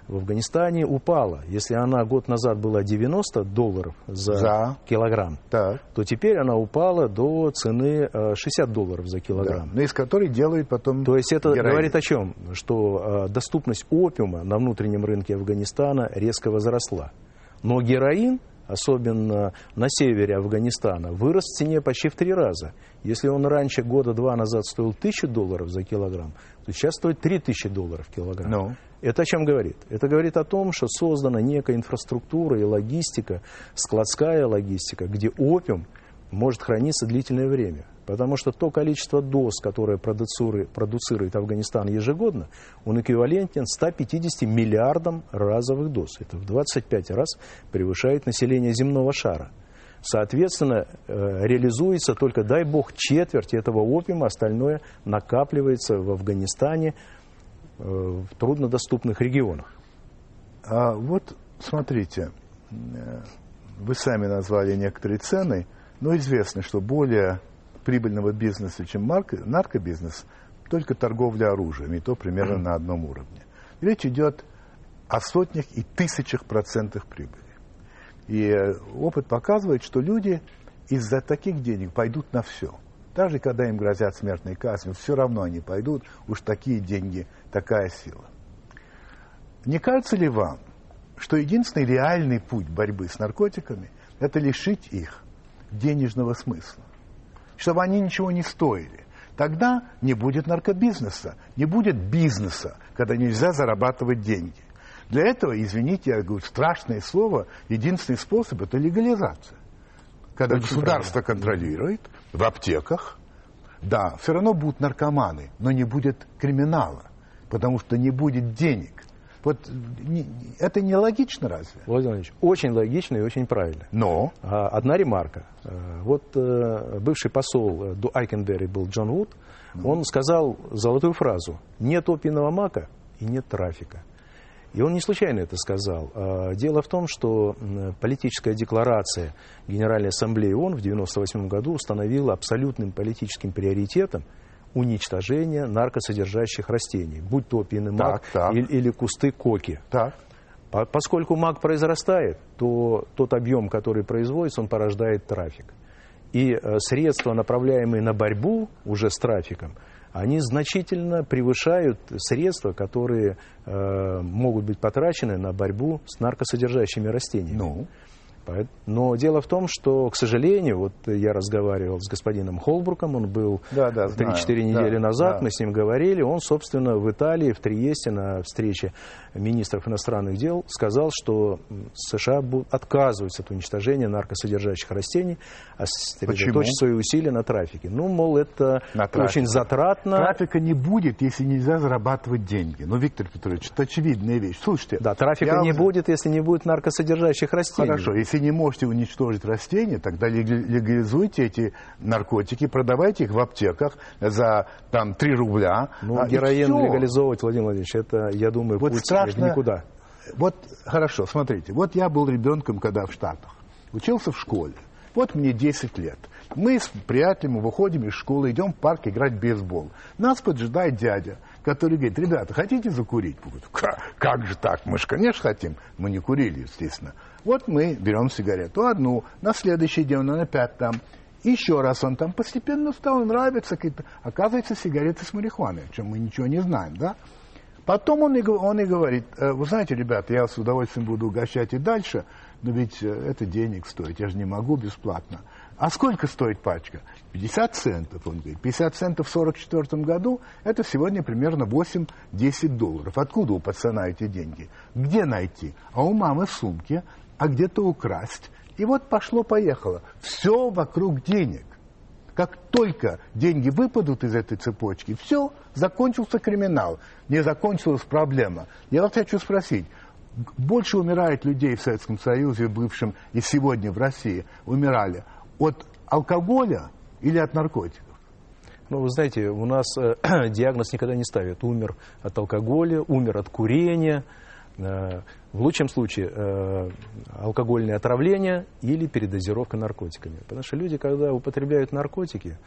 В Афганистане упала. Если она год назад была 90 долларов за, За. килограмм, Так. то теперь она упала до цены э, 60 долларов за Да. килограмм. Но из которой делают потом То есть это героин. говорит о чем? Что э, доступность опиума на внутреннем рынке Афганистана резко возросла. Но героин, особенно на севере Афганистана, вырос в цене почти в три раза. Если он раньше, года два назад, стоил 1000 долларов за килограмм, то сейчас стоит 3000 долларов килограмм. Ну. Это о чем говорит? Это говорит о том, что создана некая инфраструктура и логистика, складская логистика, где опиум может храниться длительное время. Потому что то количество доз, которое продуцирует Афганистан ежегодно, он эквивалентен 150 миллиардам разовых доз. Это в 25 раз превышает население земного шара. Соответственно, э, реализуется только, дай бог, четверть этого опиума, остальное накапливается в Афганистане э, в труднодоступных регионах. А вот смотрите, э, вы сами назвали некоторые цены, но известно, что более прибыльного бизнеса, чем марко- наркобизнес, только торговля оружием, и то примерно на одном уровне. Речь идет о сотнях и тысячах процентах прибыли. И э, опыт показывает, что люди из-за таких денег пойдут на все. Даже когда им грозят смертной казнью, все равно они пойдут, уж такие деньги, такая сила. Не кажется ли вам, что единственный реальный путь борьбы с наркотиками – это лишить их денежного смысла? Чтобы они ничего не стоили. Тогда не будет наркобизнеса, не будет бизнеса, когда нельзя зарабатывать деньги. Для этого, извините, я говорю страшное слово, единственный способ – это легализация. Когда Очень государство контролирует в аптеках, да, все равно будут наркоманы, но не будет криминала, потому что не будет денег. Вот не- это не логично разве? Владимир Владимирович, очень логично и очень правильно. Но А, Одна ремарка. Э, Вот э, бывший посол э, до Айкенберри был Джон Вуд. Он сказал золотую фразу «нет опийного мака и нет трафика». И он не случайно это сказал. А, Дело в том, что политическая декларация Генеральной Ассамблеи ООН в 1998 году установила абсолютным политическим приоритетом уничтожение наркосодержащих растений, будь то опийный мак Так, так. Или, или кусты коки. так, По- Поскольку мак произрастает, то тот объем, который производится, он порождает трафик. И э, средства, направляемые на борьбу уже с трафиком, они значительно превышают средства, которые э, могут быть потрачены на борьбу с наркосодержащими растениями. ну, Но дело в том, что, к сожалению, вот я разговаривал с господином Холбруком, он был Да, да, знаю. 3-4 Да, недели назад, да. мы с ним говорили, он, собственно, в Италии, в Триесте, на встрече министров иностранных дел, сказал, что США будут отказываются от уничтожения наркосодержащих растений, а сосредоточить Почему? свои усилия на трафике. Ну, мол, это На очень затратно. трафика не будет, если нельзя зарабатывать деньги. Ну, Виктор Петрович, это очевидная вещь. Слушайте, Да, трафика я не будет, если не будет наркосодержащих растений. Хорошо, если не можете уничтожить растения, тогда лег- легализуйте эти наркотики, продавайте их в аптеках за там 3 рубля. Ну, а, героин легализовывать, Владимир Владимирович, это, я думаю, Вот путь страшно- никуда. Вот хорошо, смотрите, вот я был ребенком, когда в Штатах, учился в школе. Вот мне 10 лет. Мы с приятелем выходим из школы, идем в парк играть в бейсбол. Нас поджидает дядя, который говорит, ребята, хотите закурить? Мы говорим, «Ка- как же так? Мы же, конечно, хотим. Мы не курили, естественно. Вот мы берем сигарету одну, на следующий день он опять там. Еще раз он там постепенно стал нравиться. какие-то- Оказывается, сигареты с марихуаной, о чем мы ничего не знаем, да? Потом он и, он и говорит, «Э, вы знаете, ребята, я с удовольствием буду угощать и дальше, но ведь э, это денег стоит, я же не могу бесплатно. А сколько стоит пачка? 50 центов, он говорит. 50 центов в 1944 году, это сегодня примерно 8-10 долларов. Откуда у пацана эти деньги? Где найти? А у мамы в сумке, а где-то украсть. И вот пошло-поехало. Все вокруг денег. Как только деньги выпадут из этой цепочки, все, закончился криминал, не закончилась проблема. Я вот хочу спросить, больше умирает людей в Советском Союзе, бывшем и сегодня в России, умирали от алкоголя или от наркотиков? Ну, вы знаете, у нас э, диагноз никогда не ставят. Умер от алкоголя, умер от курения, в лучшем случае э, алкогольное отравление или передозировка наркотиками. Потому что люди, когда употребляют наркотики,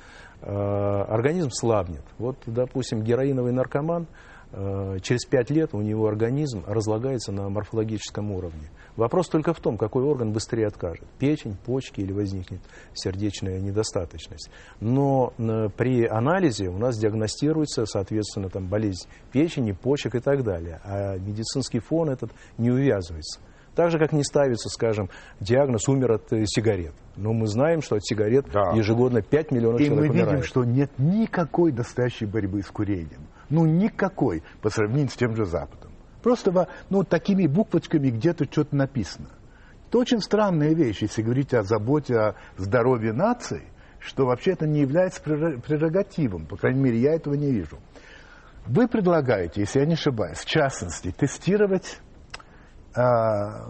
э, организм слабнет. Вот, допустим, героиновый наркоман – Э, через пять лет у него организм разлагается на морфологическом уровне. Вопрос только в том, какой орган быстрее откажет. Печень, почки или возникнет сердечная недостаточность. Но э, при анализе у нас диагностируется, соответственно, там, болезнь печени, почек и так далее. А медицинский фон этот не увязывается. Так же, как не ставится, скажем, диагноз «умер от э, сигарет». Но мы знаем, что от сигарет да. ежегодно 5 миллионов и человек умирает. И мы видим, что нет никакой настоящей борьбы с курением. Ну, никакой по сравнению с тем же Западом. Просто ну, такими буквочками где-то что-то написано. Это очень странная вещь, если говорить о заботе о здоровье нации, что вообще это не является прерогативом. По крайней мере, я этого не вижу. Вы предлагаете, если я не ошибаюсь, в частности, тестировать э,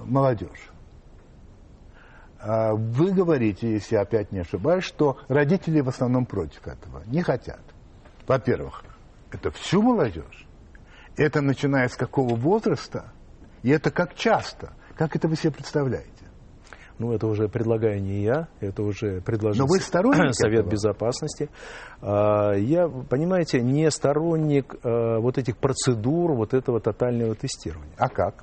молодежь. Э, вы говорите, если я опять не ошибаюсь, что родители в основном против этого, не хотят. Во-первых, это всю молодежь. Это начиная с какого возраста, и это как часто. Как это вы себе представляете? Ну, это уже предлагаю не я, это уже предложил Но вы сторонник Совет этого? Безопасности. А, я, понимаете, не сторонник а, вот этих процедур, вот этого тотального тестирования. А как?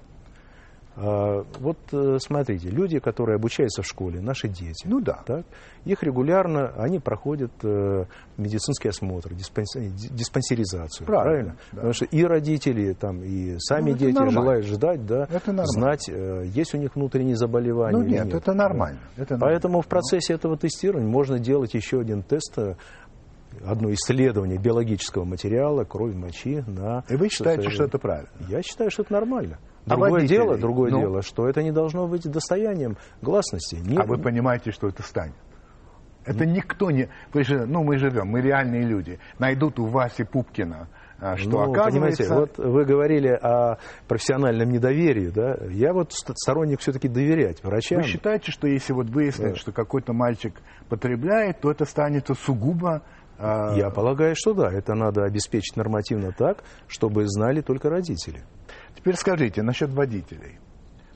А, вот э, смотрите, люди, которые обучаются в школе, наши дети, ну да. так, их регулярно, они проходят э, медицинский осмотр, диспансеризацию, правильно? правильно? Да. Потому что и родители, там, и сами ну, дети нормально. желают ждать, да, это знать, э, есть у них внутренние заболевания. Ну нет, нет. это нормально. Это Поэтому в процессе этого тестирования можно делать еще один тест одно исследование биологического материала, крови, мочи на... И вы считаете, что это правильно? Я считаю, что это нормально. Другое а дело, другое ну? дело, что это не должно быть достоянием гласности. Не... А вы понимаете, что это станет? Это никто не... Вы же, ну, мы живем, мы реальные люди. Найдут у Васи Пупкина, а, что ну, оказывается... Понимаете, вот вы говорили о профессиональном недоверии, да? Я вот сторонник все-таки доверять врачам. Вы считаете, что если вот выяснить, да. что какой-то мальчик потребляет, то это станет сугубо а, Я полагаю, что да. Это надо обеспечить нормативно так, чтобы знали только родители. Теперь скажите насчет водителей.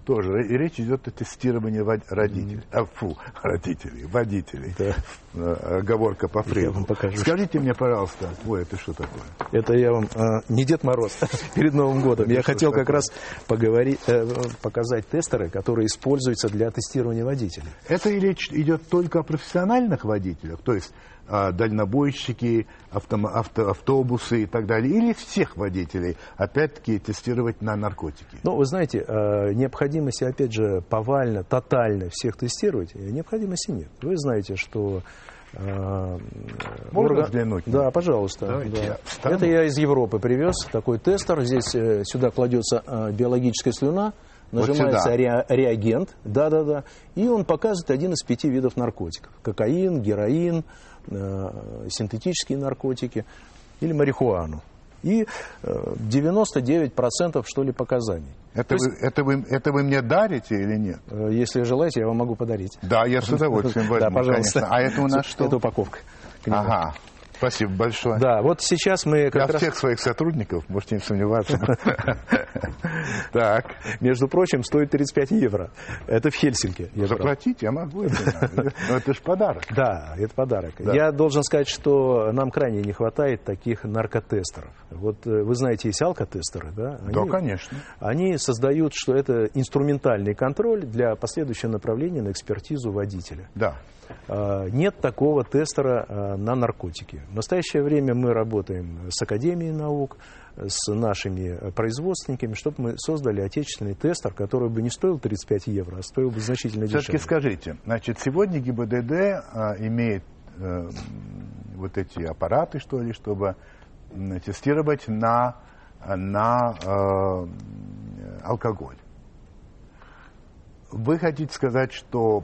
Тоже речь идет о тестировании родителей. Mm. А, фу, родителей, водителей. Да. Э, оговорка по Фрейду. Скажите мне, пожалуйста, ой, это что такое? Это я вам а, не Дед Мороз перед Новым годом. я хотел как раз поговорить, э, показать тестеры, которые используются для тестирования водителей. Это речь идет только о профессиональных водителях, то есть дальнобойщики, авто, авто, автобусы и так далее, или всех водителей, опять-таки, тестировать на наркотики? Ну, вы знаете, а, необходимости, опять же, повально, тотально всех тестировать, необходимости нет. Вы знаете, что а, Можно орган... взглянуть? Да, пожалуйста. да. Я Это я из Европы привез такой тестер. Здесь э, сюда кладется биологическая слюна, нажимается вот ре, реагент, да-да-да, и он показывает один из пяти видов наркотиков. Кокаин, героин, Э, синтетические наркотики или марихуану. И 99% э, что ли показаний. Это, вы, есть, это, вы, это вы мне дарите или нет? Э, если желаете, я вам могу подарить. Да, я с удовольствием возьму, Да, пожалуйста. Конечно. А это у нас что? Это упаковка. Ага. Спасибо большое. Да, вот сейчас мы как Я раз... всех своих сотрудников, можете не сомневаться. Так. Между прочим, стоит 35 евро. Это в Хельсинки. Заплатить я могу. Но это же подарок. Да, это подарок. Я должен сказать, что нам крайне не хватает таких наркотестеров. Вот э, вы знаете, есть алкотестеры, да? Да, конечно. Они создают, что это инструментальный контроль для последующего направления на экспертизу водителя. Да. А, нет такого тестера а, на наркотики. В настоящее время мы работаем с Академией наук, с нашими производственниками, чтобы мы создали отечественный тестер, который бы не стоил 35 евро, а стоил бы значительно дешевле. Все-таки скажите, значит, сегодня ГИБДД а, имеет э, вот эти аппараты, что ли, чтобы тестировать на, на э, алкоголь. Вы хотите сказать, что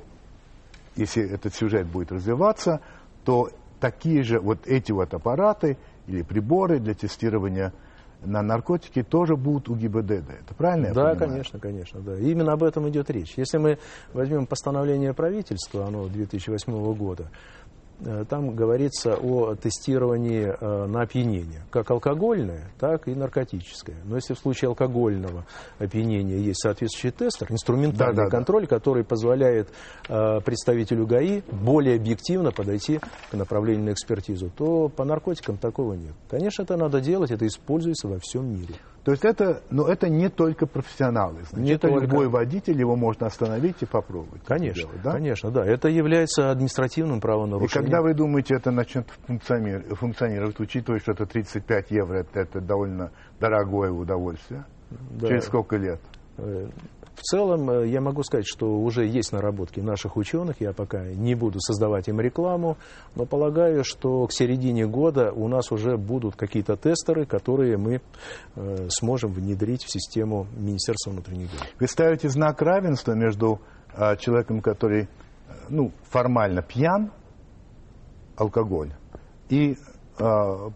если этот сюжет будет развиваться, то такие же вот эти вот аппараты или приборы для тестирования на наркотики тоже будут у ГИБДД. Это правильно я Да, конечно, конечно, да. И именно об этом идет речь. Если мы возьмем постановление правительства, оно 2008 года, там говорится о тестировании э, на опьянение, как алкогольное, так и наркотическое. Но если в случае алкогольного опьянения есть соответствующий тестер, инструментальный Да, да, да. контроль, который позволяет э, представителю ГАИ более объективно подойти к направлению на экспертизу, то по наркотикам такого нет. Конечно, это надо делать, это используется во всем мире. То есть это, но это не только профессионалы. Значит, Не это только. любой водитель, его можно остановить и попробовать. Конечно, делать, да? конечно, да. Это является административным И правонарушением. когда вы думаете, это начнет функциони- функционировать, учитывая, что это 35 евро, это, это довольно дорогое удовольствие, Да. через сколько лет? Э, В целом, э, я могу сказать, что уже есть наработки наших ученых, я пока не буду создавать им рекламу, но полагаю, что к середине года у нас уже будут какие-то тестеры, которые мы э, сможем внедрить в систему Министерства внутренних дел. Вы ставите знак равенства между а, человеком, который э, ну, формально пьян, алкоголь, и м,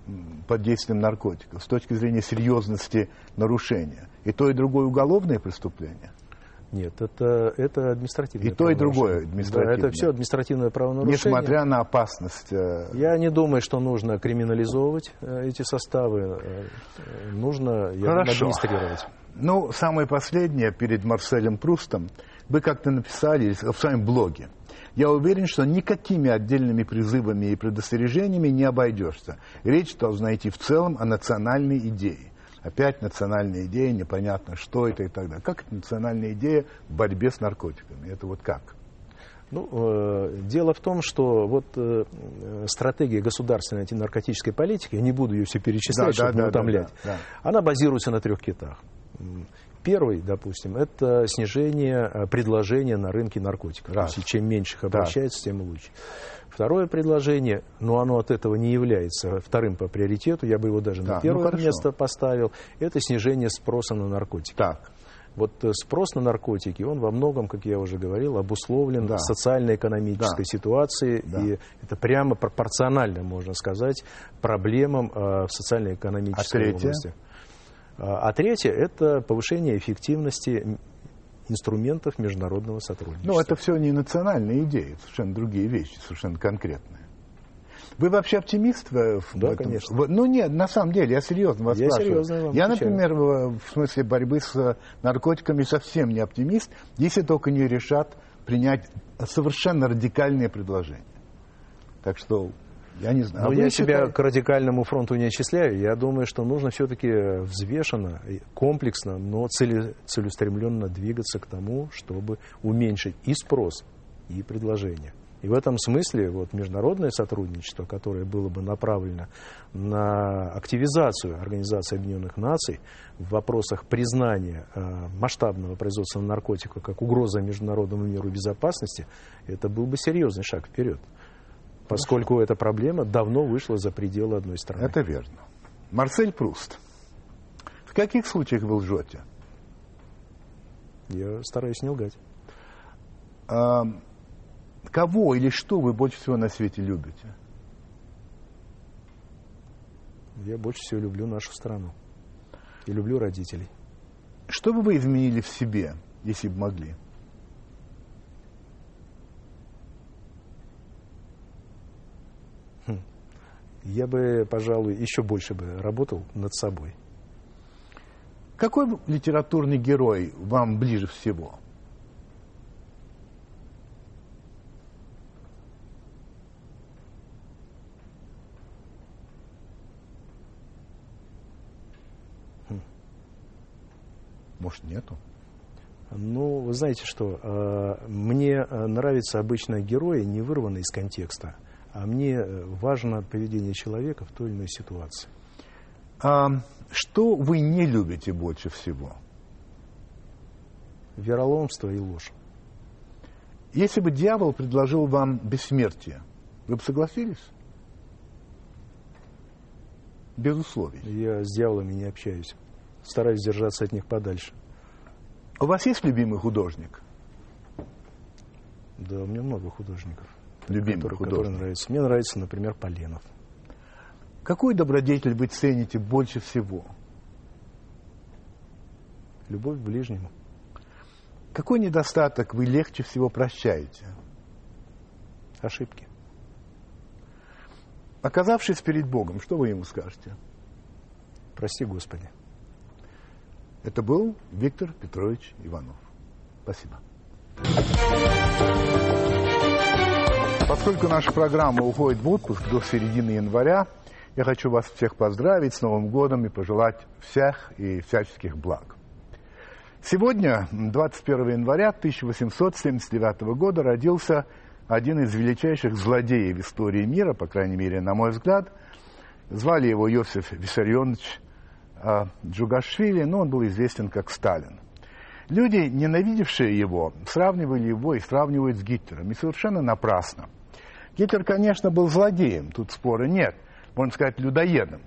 под действием наркотиков с точки зрения серьезности нарушения. И то, и другое уголовное преступление. Нет, это, это административное И то, и другое административное. Да, это все административное правонарушение. Несмотря на опасность. э, Я не думаю, что нужно криминализовывать э, эти составы. Э, Нужно я Хорошо. администрировать. Ну, самое последнее перед Марселем Прустом. Вы как-то написали в своем блоге. Я уверен, что никакими отдельными призывами и предостережениями не обойдешься. Речь должна идти в целом о национальной идее. Опять национальная идея, непонятно что это и так далее. Как это национальная идея в борьбе с наркотиками? Это вот как? Ну, э, дело в том, что вот э, стратегия государственной антинаркотической политики, я не буду ее все перечислять, Да, да, чтобы не да, утомлять, да, да. она базируется на трех китах. Первый, допустим, это снижение э, предложения на рынке наркотиков. Раз. То есть, чем меньше их обращается, тем лучше. Второе предложение, но оно от этого не является вторым по приоритету, я бы его даже Да, на ну первое хорошо. место поставил, это снижение спроса на наркотики. Так. Вот э, спрос на наркотики, он во многом, как я уже говорил, обусловлен Да. социально-экономической Да. ситуацией, Да. и это прямо пропорционально, можно сказать, проблемам э, в социально-экономической А области. А а третье – это повышение эффективности инструментов международного сотрудничества. Ну, это все не национальные идеи, совершенно другие вещи, совершенно конкретные. Вы вообще оптимист в, Да, этом? конечно. Ну нет, на самом деле, я серьезно вас Я спрашиваю. серьезно вам я, отвечаю. например, в, в смысле борьбы с э, наркотиками совсем не оптимист, если только не решат принять совершенно радикальные предложения. Так что, я не знаю. Но А я себя считаете- к радикальному фронту не отчисляю. Я думаю, что нужно все-таки взвешенно, комплексно, но целеустремленно двигаться к тому, чтобы уменьшить и спрос, и предложение. И в этом смысле вот, международное сотрудничество, которое было бы направлено на активизацию Организации Объединенных Наций в вопросах признания э, масштабного производства наркотиков как угроза международному миру и безопасности, это был бы серьезный шаг вперед. Поскольку эта проблема давно вышла за пределы одной страны. Это верно. Марсель Пруст. В каких случаях вы лжете? Я стараюсь не лгать. А, кого или что вы больше всего на свете любите? Я больше всего люблю нашу страну. И люблю родителей. Что бы вы изменили в себе, если бы могли? Я бы, пожалуй, еще больше бы работал над собой. Какой литературный герой вам ближе всего? Может, нету? Ну, вы знаете что, э, мне э, нравятся обычно герои, не вырванные из контекста, а мне э, важно поведение человека в той или иной ситуации. А, что вы не любите больше всего? Вероломство и ложь. Если бы дьявол предложил вам бессмертие, вы бы согласились? Без условий. Я с дьяволами не общаюсь. Стараюсь держаться от них подальше. У вас есть любимый художник? Да, у меня много художников. Любимых которые, художников. которые нравятся. Мне нравится, например, Поленов. Какую добродетель вы цените больше всего? Любовь к ближнему. Какой недостаток вы легче всего прощаете? Ошибки. Оказавшись перед Богом, что вы ему скажете? Прости, Господи. Это был Виктор Петрович Иванов. Спасибо. Поскольку наша программа уходит в отпуск до середины января, я хочу вас всех поздравить с Новым годом и пожелать всех и всяческих благ. Сегодня, 21 января 1879 года, родился один из величайших злодеев истории мира, по крайней мере, на мой взгляд. Звали его Йосиф Виссарионович э, Джугашвили, но он был известен как Сталин. Люди, ненавидевшие его, сравнивали его и сравнивают с Гитлером, и совершенно напрасно. Гитлер, конечно, был злодеем, тут спора нет, можно сказать, людоедом,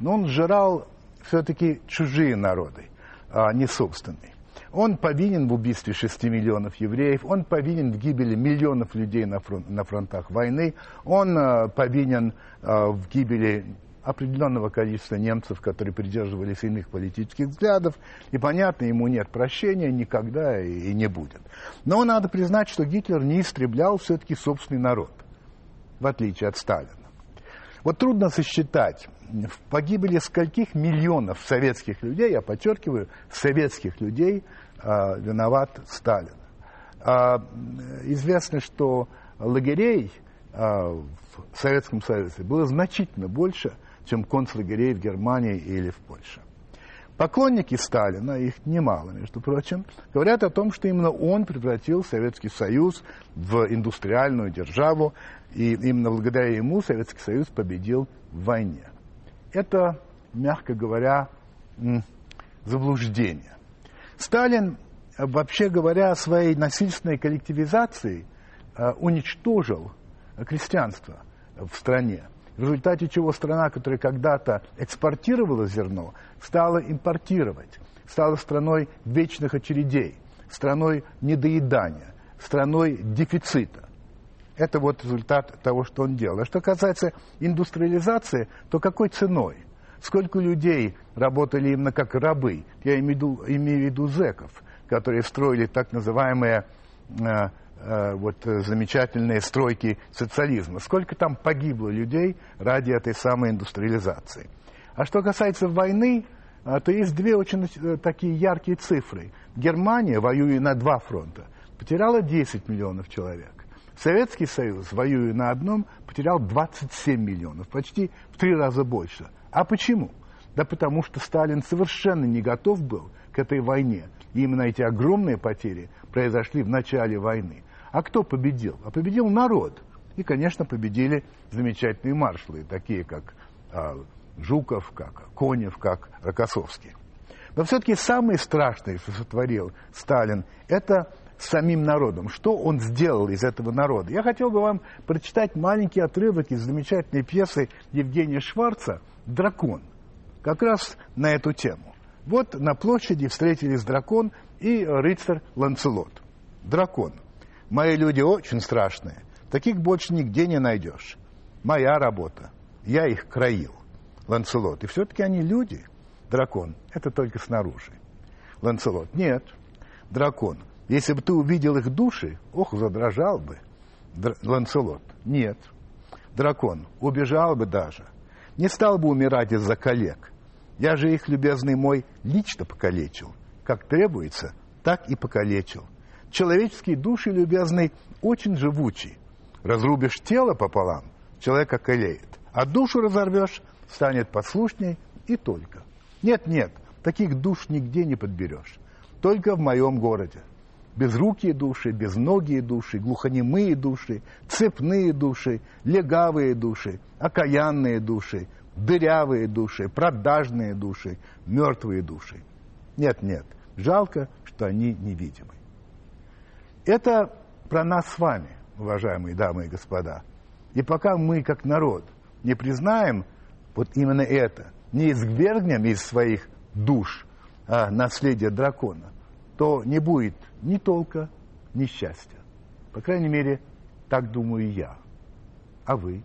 но он сжирал все-таки чужие народы, а не собственные. Он повинен в убийстве 6 миллионов евреев, он повинен в гибели миллионов людей на, фронт, на фронтах войны, он э, повинен э, в гибели определенного количества немцев, которые придерживались иных политических взглядов, и, понятно, ему нет прощения никогда и, и не будет. Но надо признать, что Гитлер не истреблял все-таки собственный народ, в отличие от Сталина. Вот трудно сосчитать, в погибели скольких миллионов советских людей, я подчеркиваю, советских людей э, виноват Сталин. Э, известно, что лагерей э, в Советском Союзе было значительно больше, чем концлагерей в Германии или в Польше. Поклонники Сталина, их немало, между прочим, говорят о том, что именно он превратил Советский Союз в индустриальную державу, и именно благодаря ему Советский Союз победил в войне. Это, мягко говоря, заблуждение. Сталин, вообще говоря, своей насильственной коллективизацией уничтожил крестьянство в стране в результате чего страна, которая когда-то экспортировала зерно, стала импортировать, стала страной вечных очередей, страной недоедания, страной дефицита. Это вот результат того, что он делал. А что касается индустриализации, то какой ценой? Сколько людей работали именно как рабы? Я имею в виду, имею в виду зеков, которые строили так называемые э, вот замечательные стройки социализма. Сколько там погибло людей ради этой самой индустриализации. А что касается войны, то есть две очень такие яркие цифры. Германия, воюя на два фронта, потеряла 10 миллионов человек. Советский Союз, воюя на одном, потерял 27 миллионов, почти в три раза больше. А почему? Да потому что Сталин совершенно не готов был к этой войне. И именно эти огромные потери произошли в начале войны. А кто победил? А победил народ. И, конечно, победили замечательные маршалы, такие как а, Жуков, как Конев, как Рокоссовский. Но все-таки самое страшное, что сотворил Сталин, это самим народом. Что он сделал из этого народа? Я хотел бы вам прочитать маленький отрывок из замечательной пьесы Евгения Шварца «Дракон». Как раз на эту тему. Вот на площади встретились дракон и рыцарь Ланцелот. Дракон – Мои люди очень страшные. Таких больше нигде не найдешь. Моя работа. Я их краил. Ланцелот. И все-таки они люди. Дракон. Это только снаружи. Ланцелот. Нет. Дракон. Если бы ты увидел их души, ох, задрожал бы. Др... Ланцелот. Нет. Дракон. Убежал бы даже. Не стал бы умирать из-за коллег. Я же их, любезный мой, лично покалечил. Как требуется, так и покалечил. Человеческие души, любезный, очень живучий. Разрубишь тело пополам, человек околеет. А душу разорвешь, станет послушней и только. Нет, нет, таких душ нигде не подберешь. Только в моем городе. Безрукие души, безногие души, глухонемые души, цепные души, легавые души, окаянные души, дырявые души, продажные души, мертвые души. Нет, нет, жалко, что они невидимы. Это про нас с вами, уважаемые дамы и господа. И пока мы, как народ, не признаем вот именно это, не извергнем из своих душ а, наследие дракона, то не будет ни толка, ни счастья. По крайней мере, так думаю я. А вы?